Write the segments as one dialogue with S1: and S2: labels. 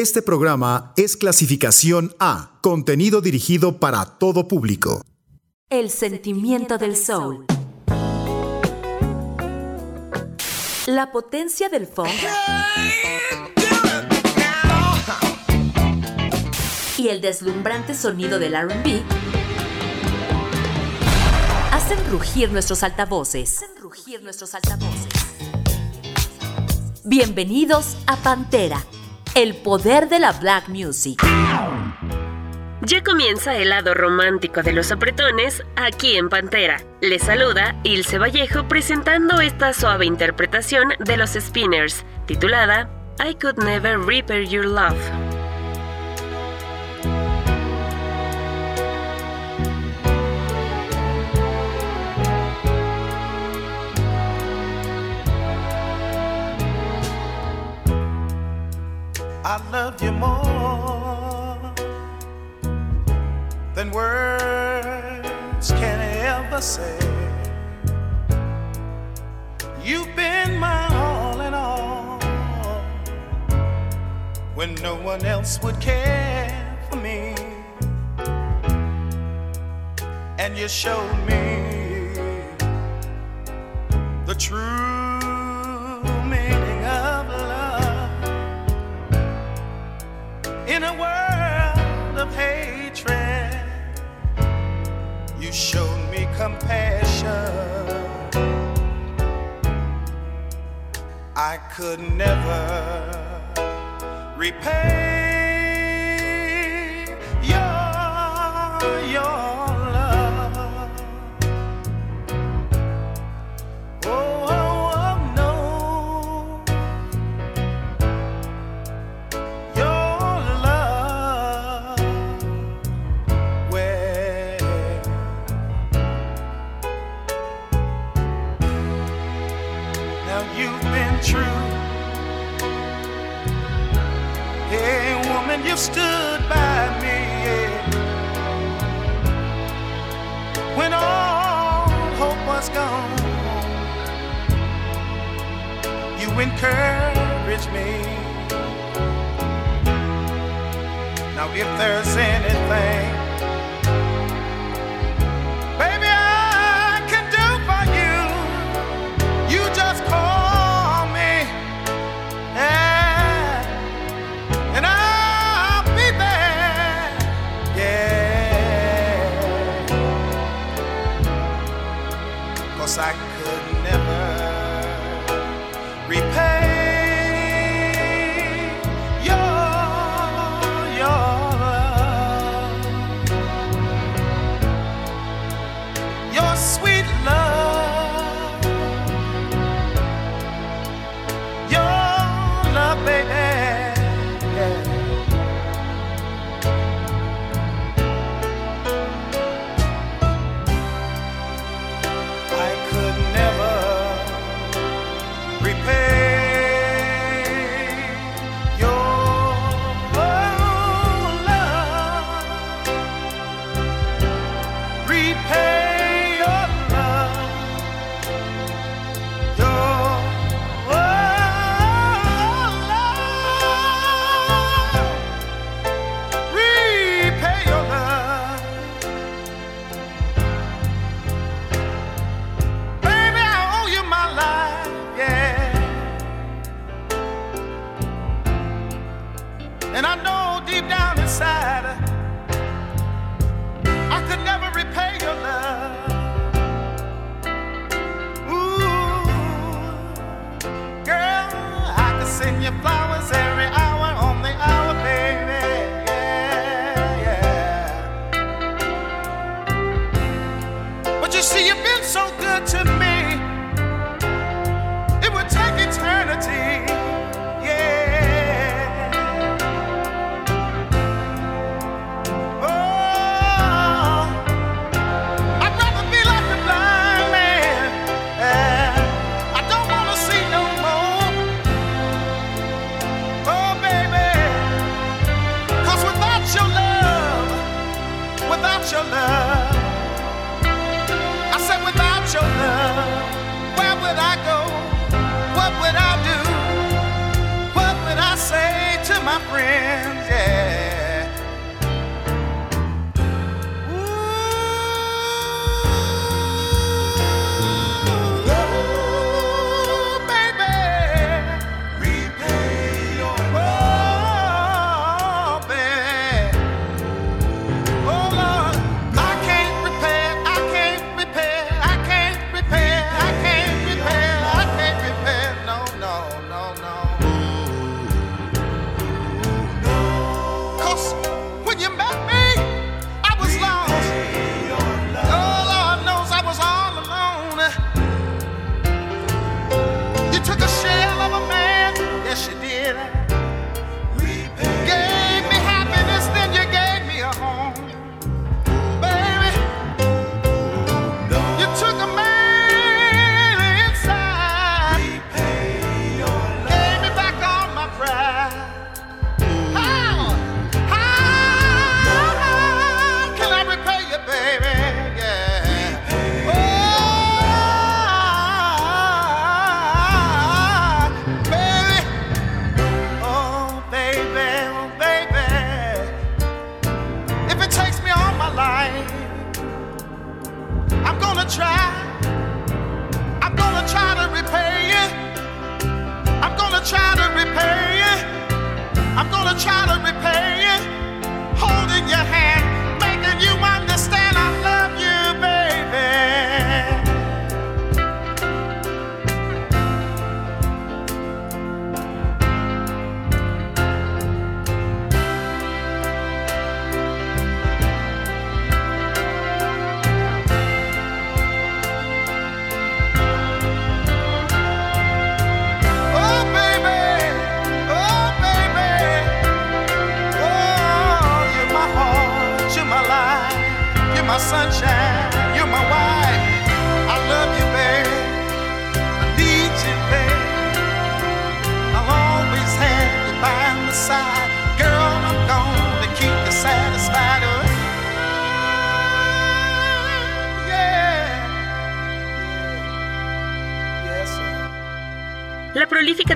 S1: Este programa es clasificación A, contenido dirigido para todo público.
S2: El sentimiento del soul. La potencia del funk. Y el deslumbrante sonido del RB hacen rugir nuestros altavoces. Hacen rugir nuestros altavoces. Bienvenidos a Pantera, el poder de la black music.
S3: Ya comienza el lado romántico de los apretones aquí en Pantera. Les saluda Ilse Vallejo presentando esta suave interpretación de los Spinners, titulada I Could Never Repair Your Love.
S4: I love you more than words can ever say. You've been my all in all when no one else would care for me. And you showed me the true meaning in a world of hatred. You showed me compassion. I could never repay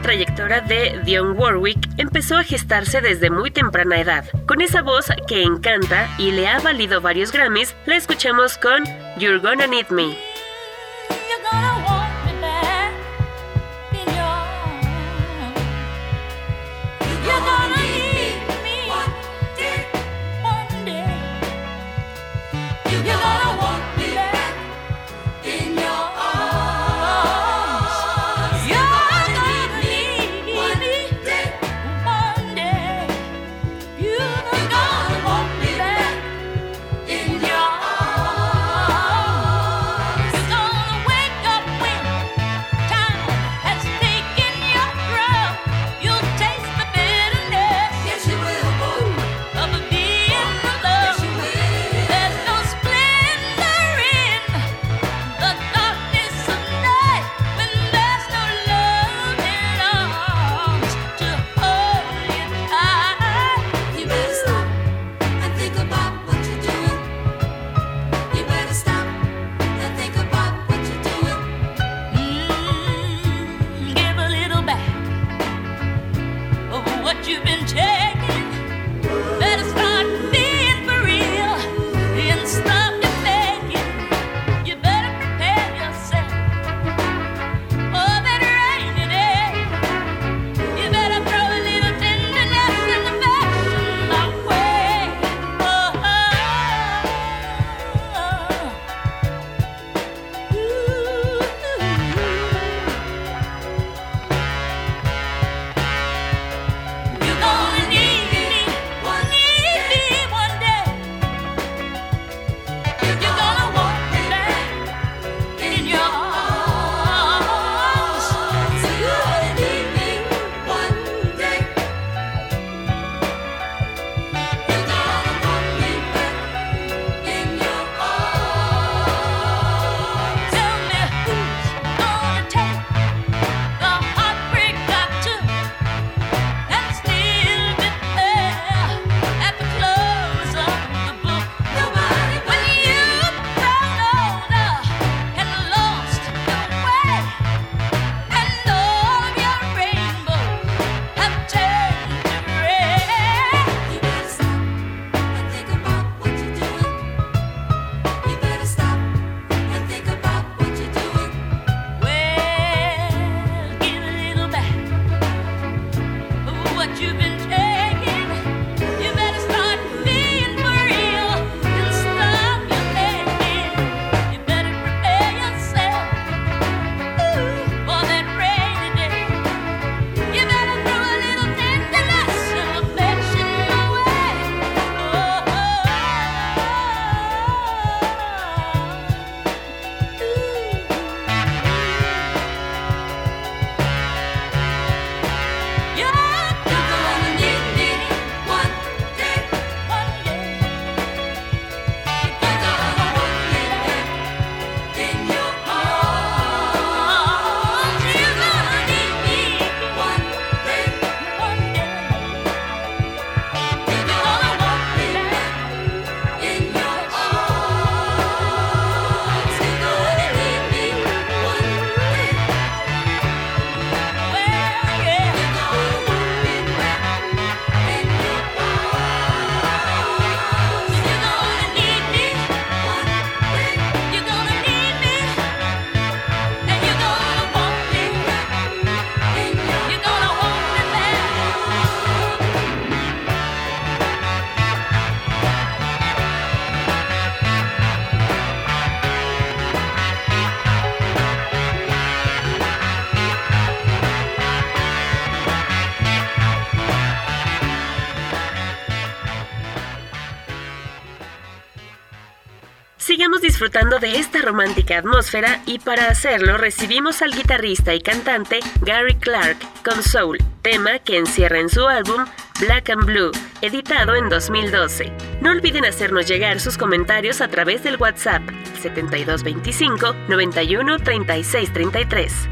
S5: trayectoria de Dionne Warwick empezó a gestarse desde muy temprana edad. Con esa voz que encanta y le ha valido varios Grammys, la escuchamos con You're Gonna Need Me.
S6: Disfrutando de esta romántica atmósfera y para hacerlo recibimos al guitarrista y cantante Gary Clark con Soul, tema que encierra en su álbum Black and Blue, editado en 2012. No olviden hacernos llegar sus comentarios a través del WhatsApp 7225 91 36 33.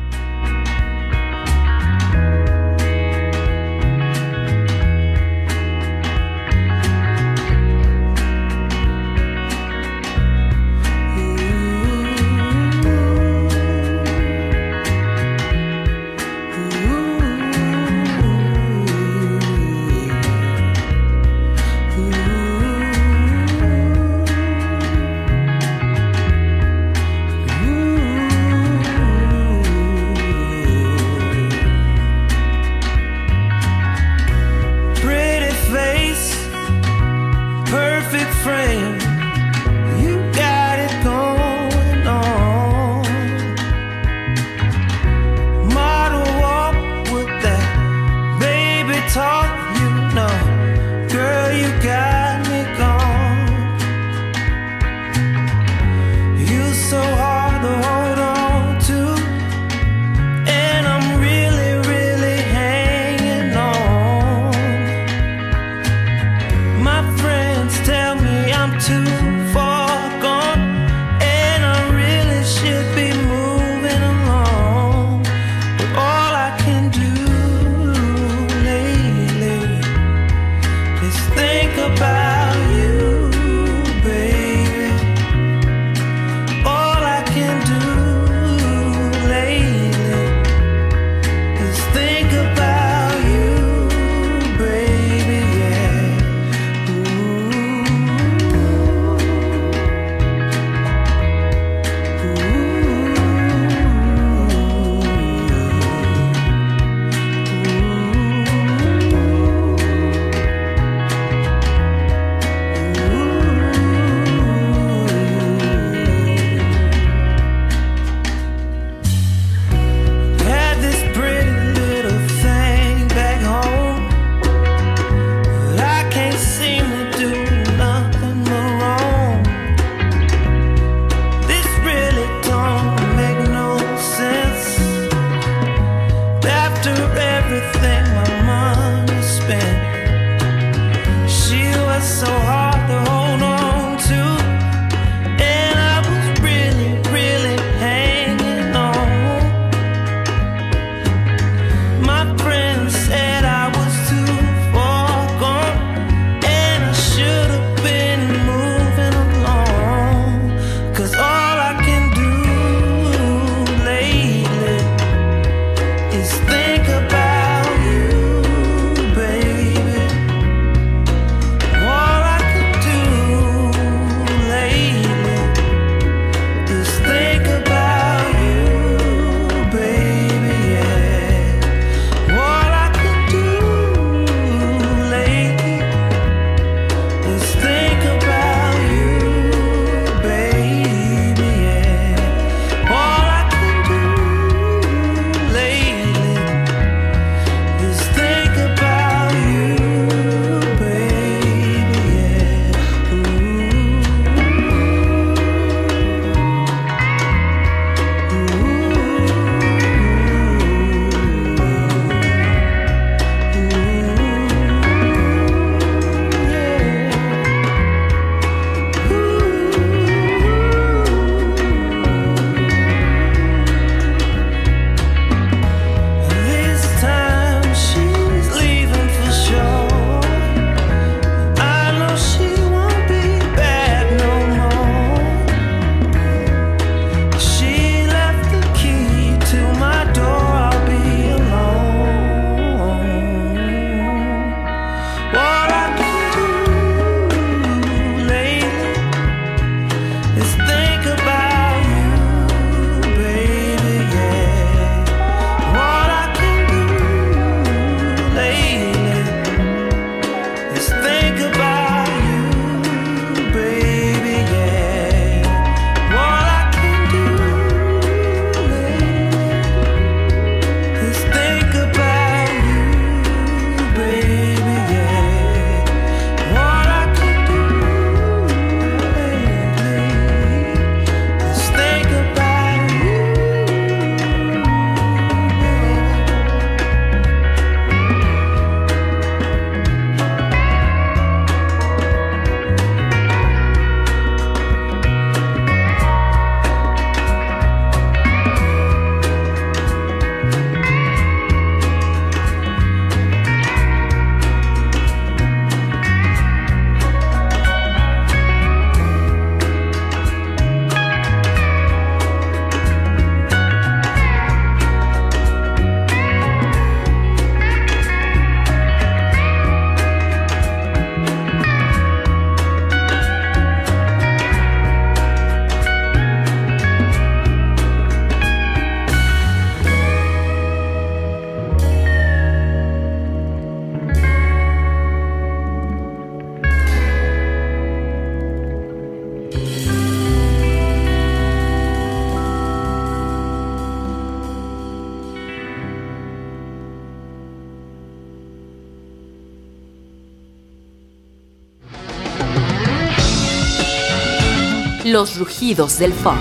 S2: Los rugidos del funk.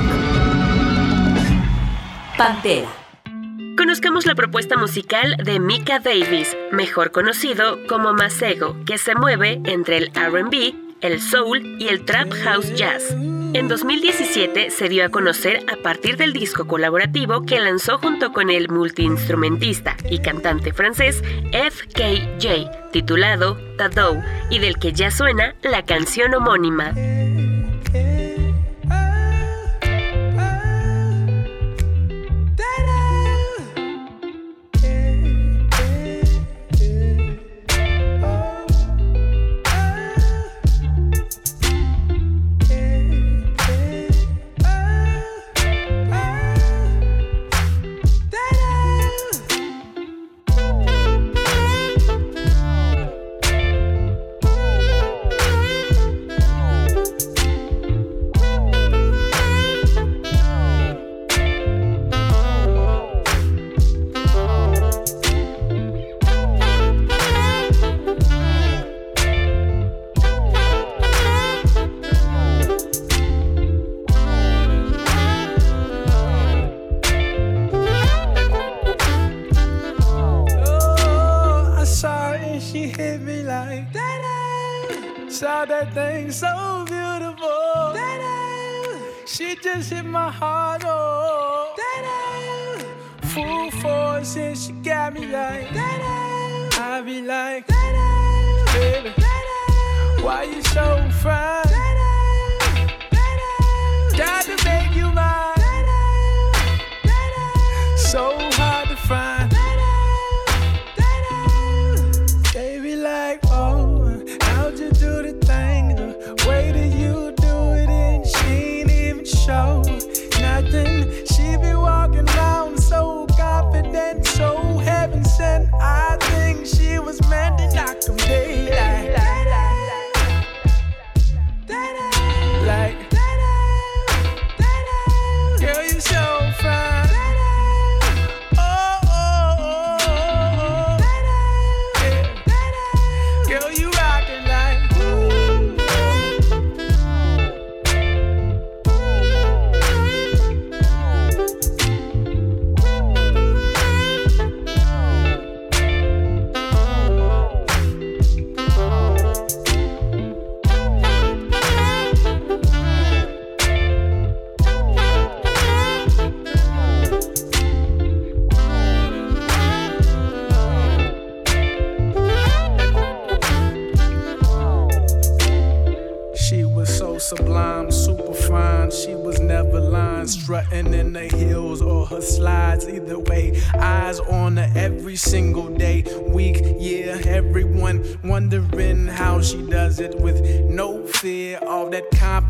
S2: Pantera.
S3: Conozcamos la propuesta musical de Mika Davis, mejor conocido como Masego, que se mueve entre el RB, el soul y el trap house jazz. En 2017 se dio a conocer a partir del disco colaborativo que lanzó junto con el multiinstrumentista y cantante francés FKJ, titulado Tadou, y del que ya suena la canción homónima.
S7: She just hit my heart. Oh, full force and she got me like I be like, baby, why you so fine?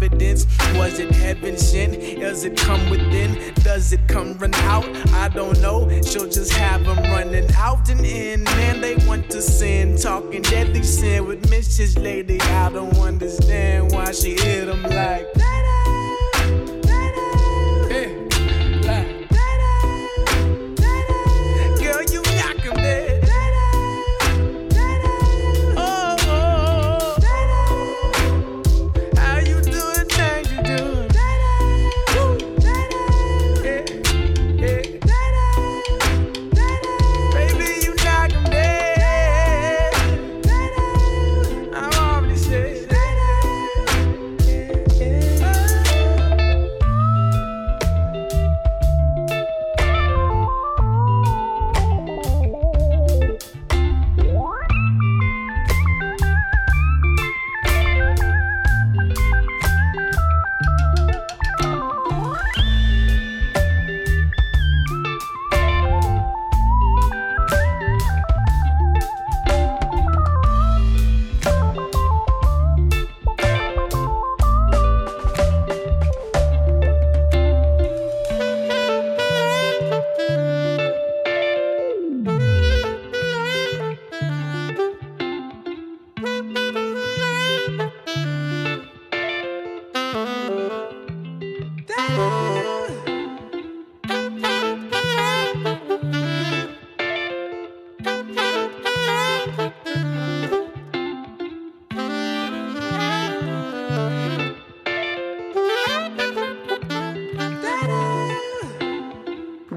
S7: Confidence. Was it heaven sent? Does it come within? Does it come run out? I don't know. She'll just have them running out and in. Man, they want to sin, talking deadly sin with Mrs. Lady. I don't understand why she hit them like.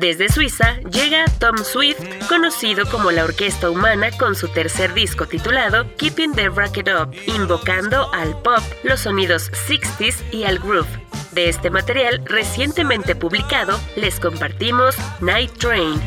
S8: Desde Suiza llega Tom Swift, conocido como la Orquesta Humana, con su tercer disco titulado Keeping the Racket Up, invocando al pop, los sonidos 60s y al groove. De este material recientemente publicado, les compartimos Night Train.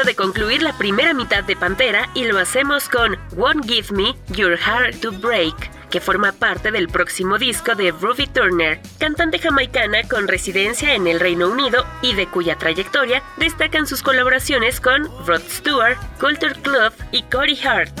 S8: de concluir la primera mitad de Pantera y lo hacemos con Won't Give Me Your Heart to Break
S9: que forma parte del próximo disco de Ruby Turner, cantante jamaicana con residencia en el Reino Unido y de cuya trayectoria destacan sus colaboraciones con Rod Stewart, Coulter Club y Cory Hart.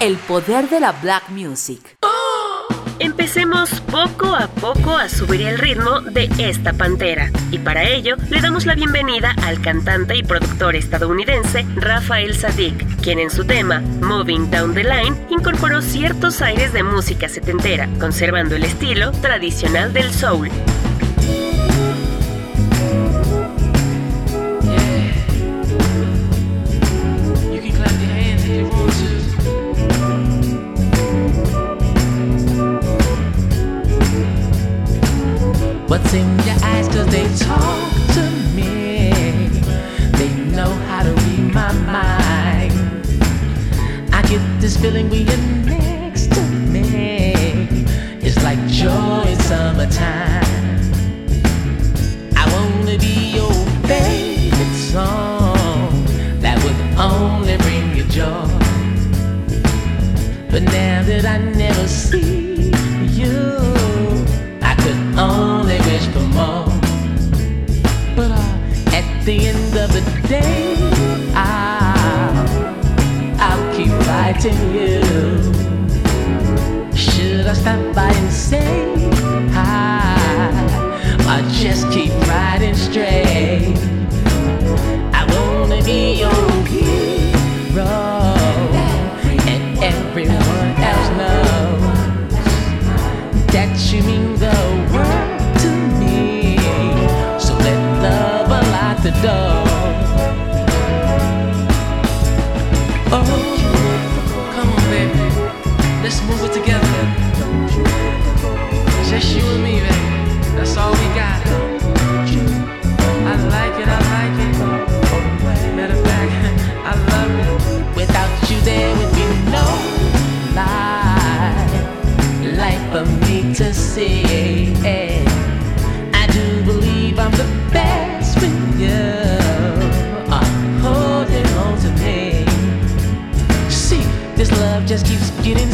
S2: El poder de la black music.
S9: Empecemos poco a poco a subir el ritmo de esta pantera y para ello le damos la bienvenida al cantante y productor estadounidense Rafael Sadik, quien en su tema Moving Down the Line incorporó ciertos aires de música setentera, conservando el estilo tradicional del soul.
S10: keeps getting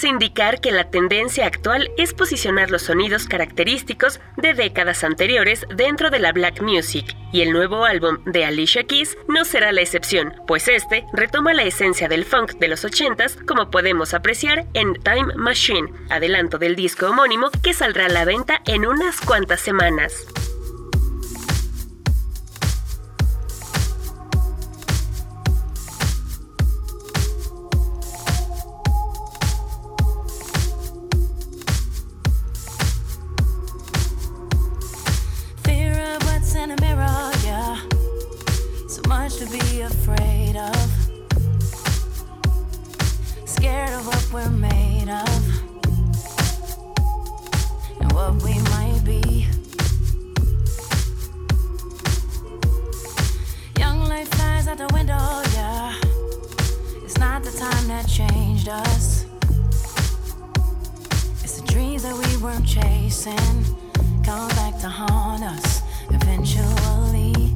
S3: parece indicar que la tendencia actual es posicionar los sonidos característicos de décadas anteriores dentro de la black music, y el nuevo álbum de Alicia Keys no será la excepción, pues este retoma la esencia del funk de los 80s como podemos apreciar en Time Machine, adelanto del disco homónimo que saldrá a la venta en unas cuantas semanas.
S5: much to be afraid of. Scared of what we're made of and what we might be. Young life flies out the window, yeah. It's not the time that changed us. It's the dreams that we weren't chasing come back to haunt us eventually.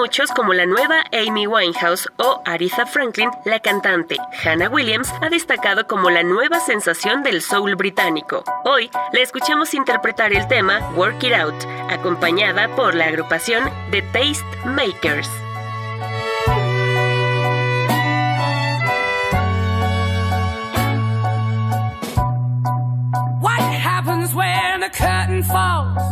S3: Muchos como la nueva Amy Winehouse o Aretha Franklin, la cantante Hannah Williams ha destacado como la nueva sensación del soul británico. Hoy la escuchamos interpretar el tema Work It Out, acompañada por la agrupación The Taste Makers.
S11: What happens when the curtain falls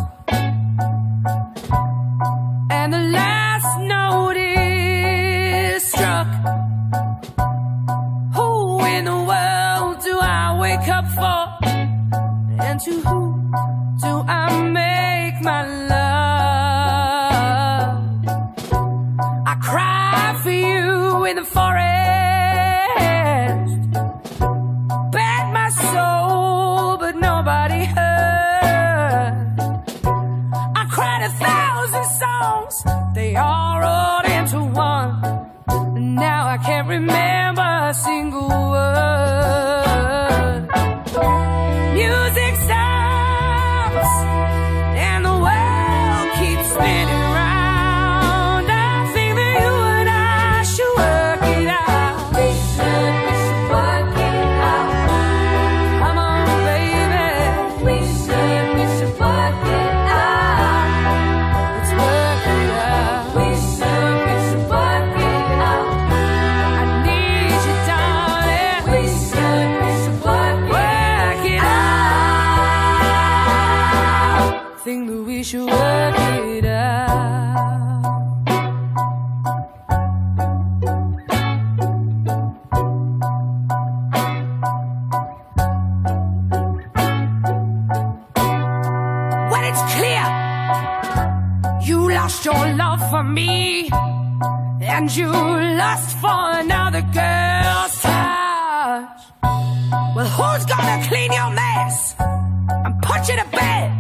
S11: Well, who's gonna clean your mess and put you to bed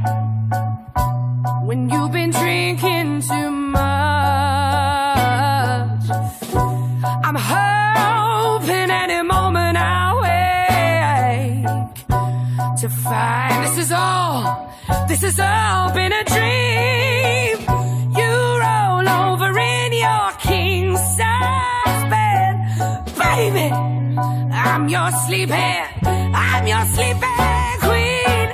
S11: when you've been drinking too much? I'm hoping any moment I'll wake to find this is all, this has all been a dream. You roll over in your king size bed, baby. I'm your sleeping, I'm your sleeping queen.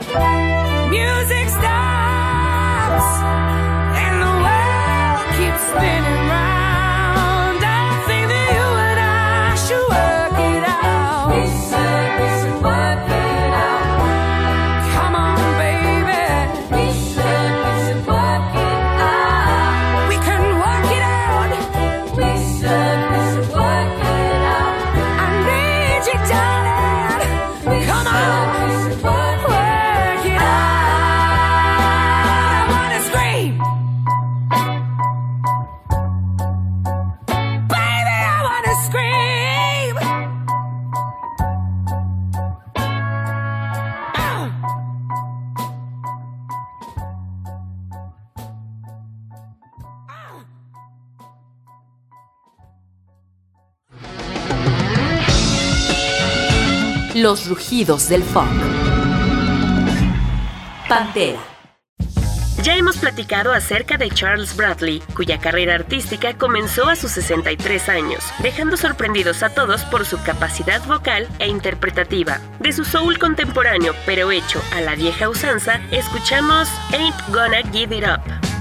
S11: Music stops, and the world keeps spinning
S2: Rugidos del funk. Pantera.
S3: Ya hemos platicado acerca de Charles Bradley, cuya carrera artística comenzó a sus 63 años, dejando sorprendidos a todos por su capacidad vocal e interpretativa. De su soul contemporáneo, pero hecho a la vieja usanza, escuchamos Ain't Gonna Give It Up.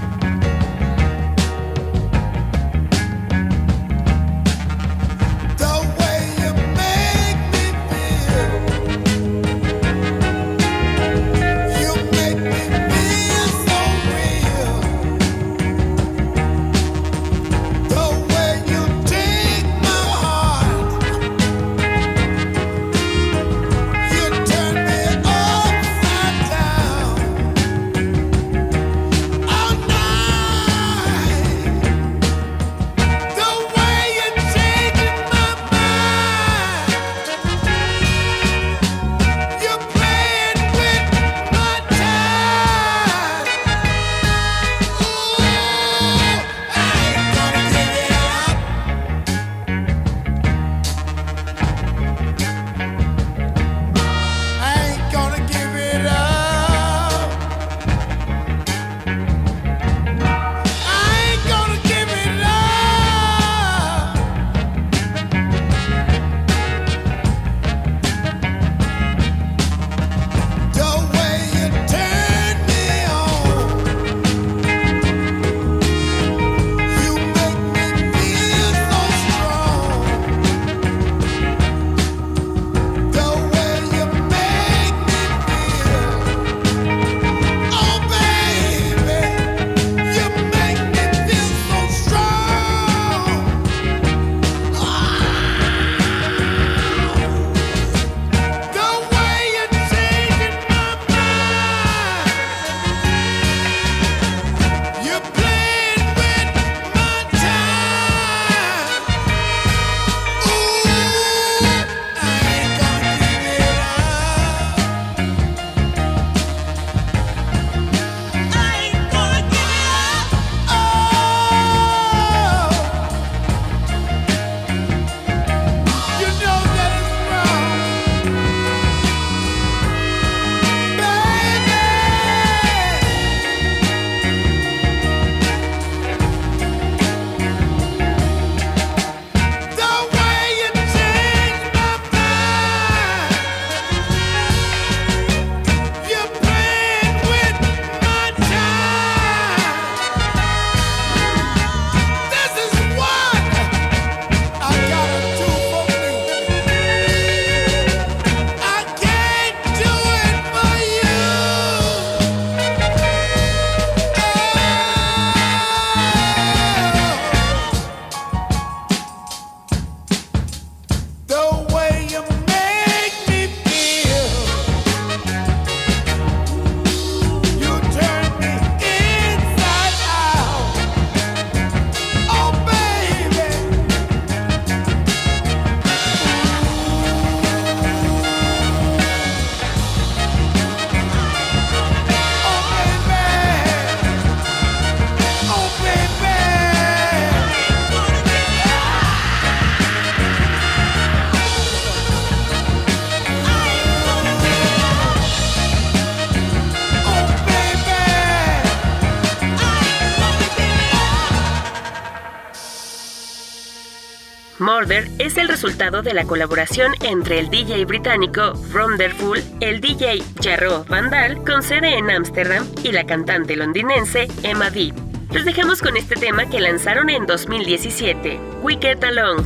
S3: Murder es el resultado de la colaboración entre el DJ británico Wonderful, el DJ Jarro Vandal, con sede en Ámsterdam, y la cantante londinense Emma Deep. Los dejamos con este tema que lanzaron en 2017, We Get Along.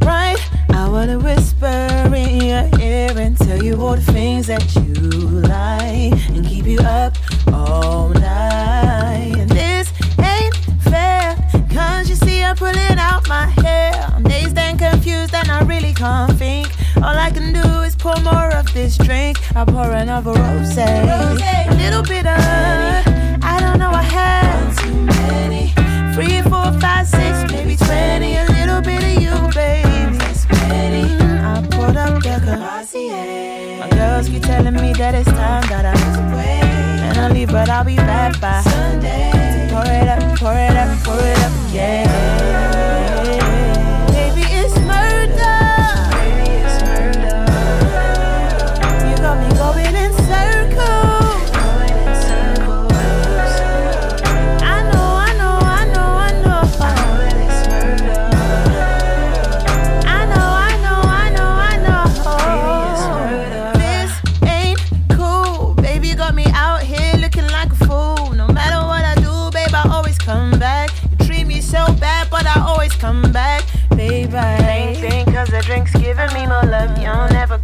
S12: Right. I wanna whisper in your ear and tell you all the things that you like and keep you up all night. I'm pulling out my hair. I'm dazed and confused and I really can't think. All I can do is pour more of this drink. I pour another rose. A little bit of, I don't know, I had too many. Three, four, five, six, maybe twenty. A little bit of you, baby. Mm, I poured up the Cavassier. My girls keep telling me that it's time that I move away. And I'll leave, but I'll be back by Sunday. Pour it up, pour it up, pour it up, yeah.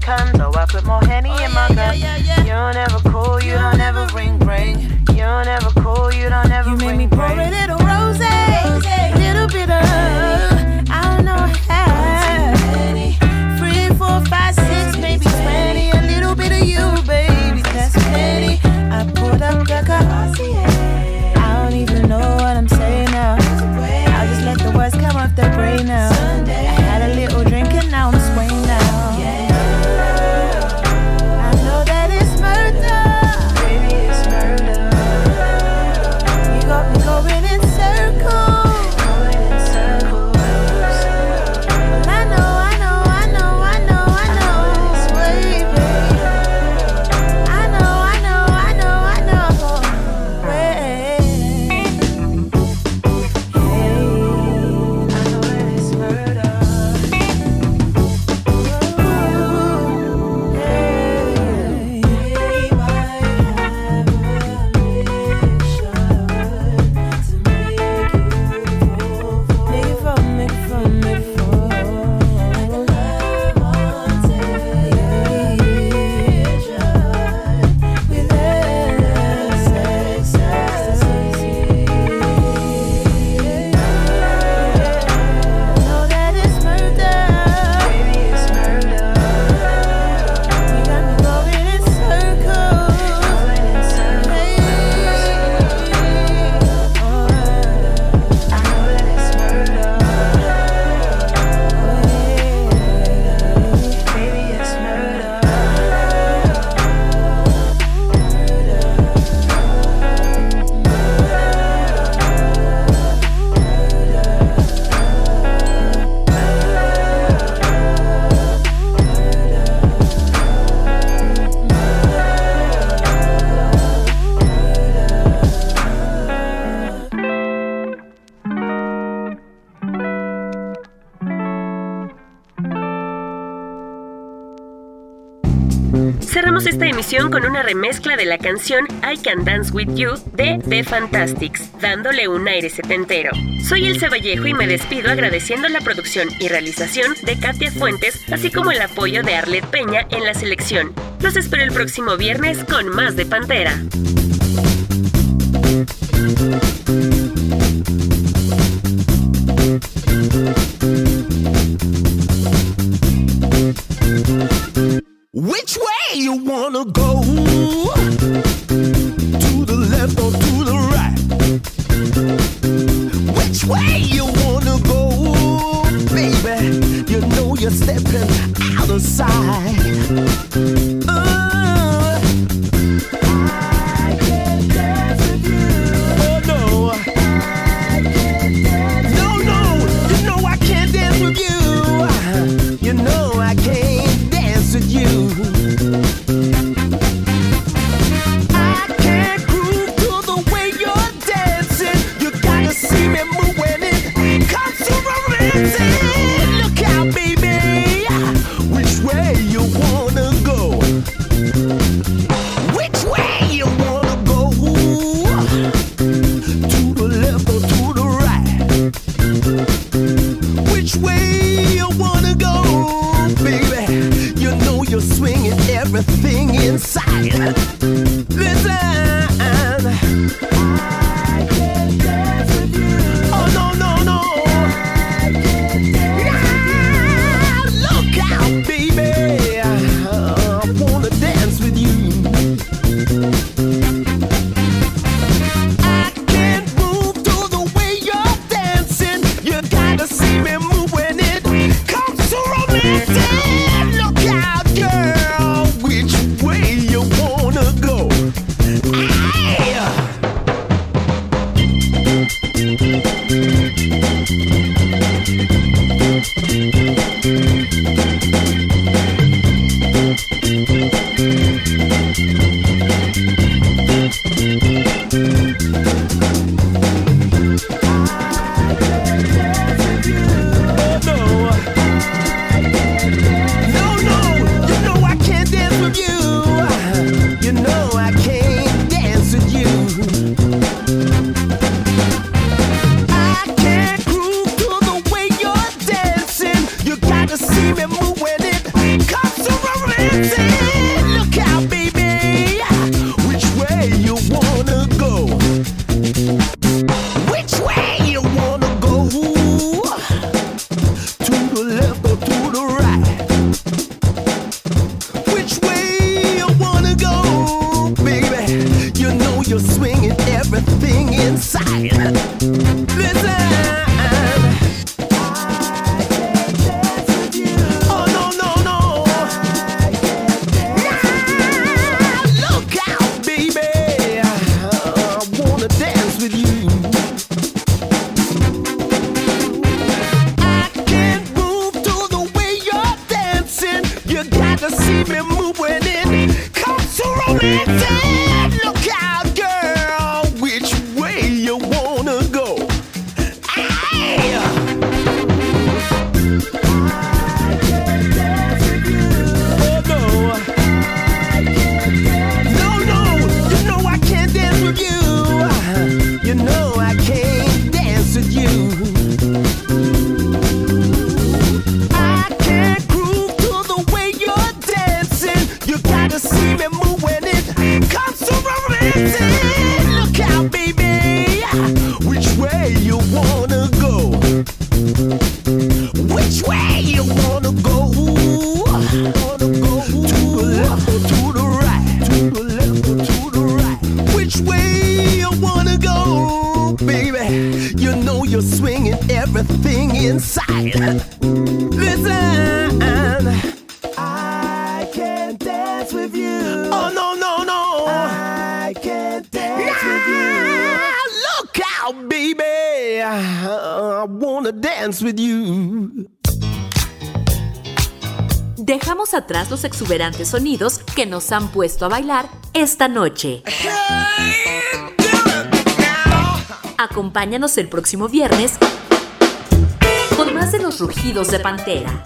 S12: So I put more henny oh, in my yeah, gun. You don't ever call. you, don't, ever ring ring. You don't ever call. you don't ever ring. ring. You make me pour it
S3: away. Con una remezcla de la canción I Can Dance With You de The Fantastics, dándole un aire setentero. Soy Ilse Vallejo y me despido agradeciendo la producción y realización de Katia Fuentes, así como el apoyo de Arlet Peña en la selección. Los espero el próximo viernes con más de Pantera.
S6: everything inside.
S2: los exuberantes sonidos que nos han puesto a bailar esta noche. Acompáñanos el próximo viernes con más de los rugidos de Pantera.